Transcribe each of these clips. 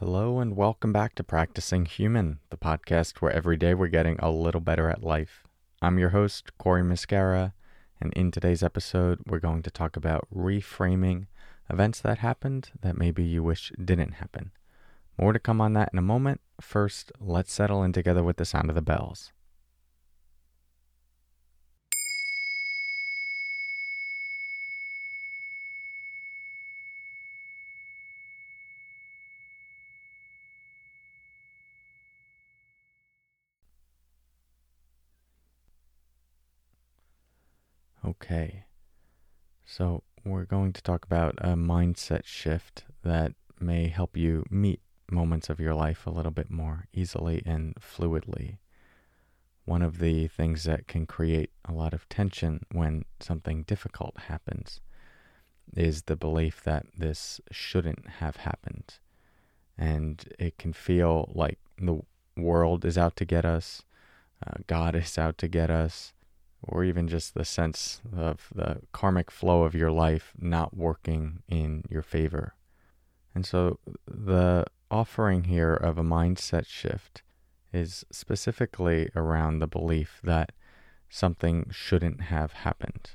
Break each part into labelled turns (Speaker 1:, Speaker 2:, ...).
Speaker 1: Hello, and welcome back to Practicing Human, the podcast where every day we're getting a little better at life. I'm your host, Corey Muscara, and in today's episode, we're going to talk about reframing events that happened that maybe you wish didn't happen. More to come on that in a moment. First, let's settle in together with the sound of the bells. Okay. So, we're going to talk about a mindset shift that may help you meet moments of your life a little bit more easily and fluidly. One of the things that can create a lot of tension when something difficult happens is the belief that this shouldn't have happened. And it can feel like the world is out to get us, uh, God is out to get us, or even just the sense of the karmic flow of your life not working in your favor. And so the offering here of a mindset shift is specifically around the belief that something shouldn't have happened.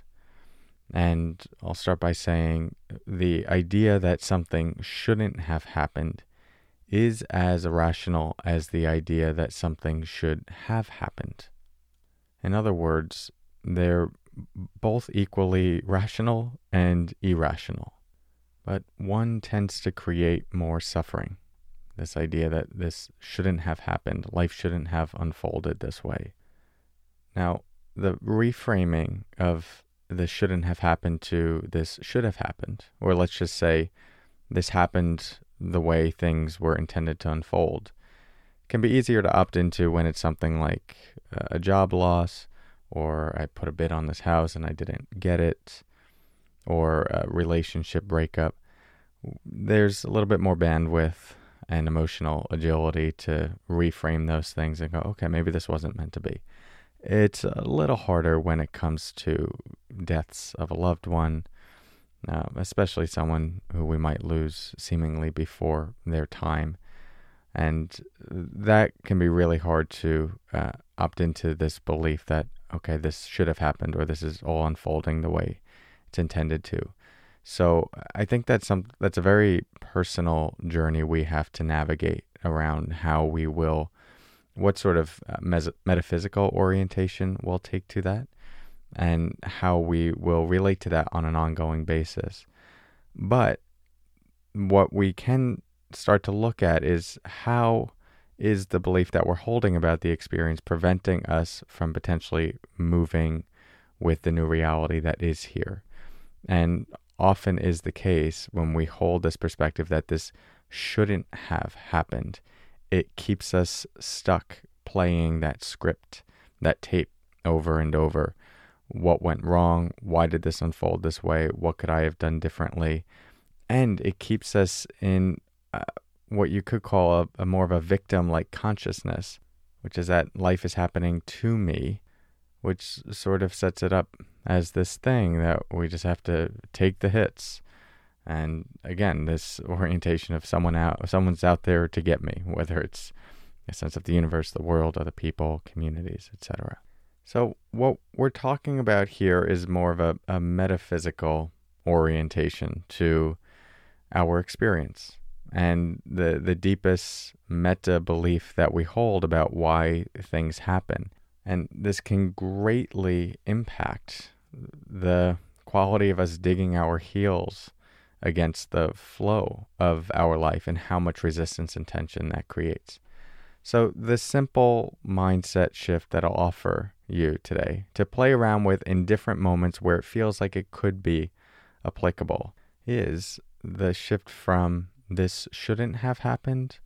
Speaker 1: And I'll start by saying the idea that something shouldn't have happened is as irrational as the idea that something should have happened. In other words, they're both equally rational and irrational. But one tends to create more suffering. This idea that this shouldn't have happened, life shouldn't have unfolded this way. Now, the reframing of this shouldn't have happened to this should have happened, or let's just say this happened the way things were intended to unfold, can be easier to opt into when it's something like a job loss, or I put a bid on this house and I didn't get it, or a relationship breakup. There's a little bit more bandwidth and emotional agility to reframe those things and go, okay, maybe this wasn't meant to be. It's a little harder when it comes to deaths of a loved one, uh, especially someone who we might lose seemingly before their time. And that can be really hard to uh, opt into this belief that, okay, this should have happened or this is all unfolding the way it's intended to. So I think that's some that's a very personal journey we have to navigate around how we will, what sort of uh, mes- metaphysical orientation we'll take to that, and how we will relate to that on an ongoing basis. But what we can start to look at is how is the belief that we're holding about the experience preventing us from potentially moving with the new reality that is here. And often is the case when we hold this perspective that this shouldn't have happened. It keeps us stuck playing that script, that tape over and over. What went wrong? Why did this unfold this way? What could I have done differently? And it keeps us in uh, what you could call a, a more of a victim like consciousness, which is that life is happening to me, which sort of sets it up as this thing that we just have to take the hits. And again, this orientation of someone out, someone's out there to get me, whether it's a sense of the universe, the world, other people, communities, etc. So, what we're talking about here is more of a, a metaphysical orientation to our experience and the, the deepest meta belief that we hold about why things happen. And this can greatly impact the quality of us digging our heels against the flow of our life and how much resistance and tension that creates. So, the simple mindset shift that I'll offer you today to play around with in different moments where it feels like it could be applicable is the shift from this shouldn't have happened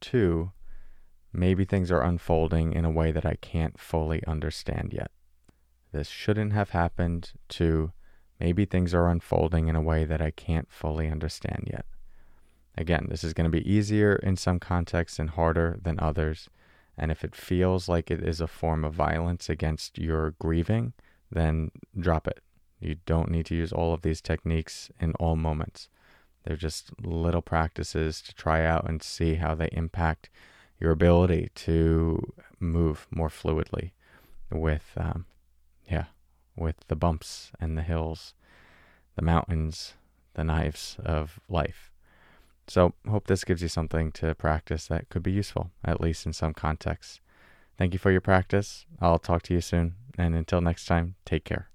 Speaker 1: to maybe things are unfolding in a way that I can't fully understand yet this shouldn't have happened to maybe things are unfolding in a way that I can't fully understand yet. Again, this is going to be easier in some contexts and harder than others. And if it feels like it is a form of violence against your grieving, then drop it. You don't need to use all of these techniques in all moments. They're just little practices to try out and see how they impact your ability to move more fluidly with, um, yeah, with the bumps and the hills, the mountains, the knives of life. So, hope this gives you something to practice that could be useful, at least in some contexts. Thank you for your practice. I'll talk to you soon. And until next time, take care.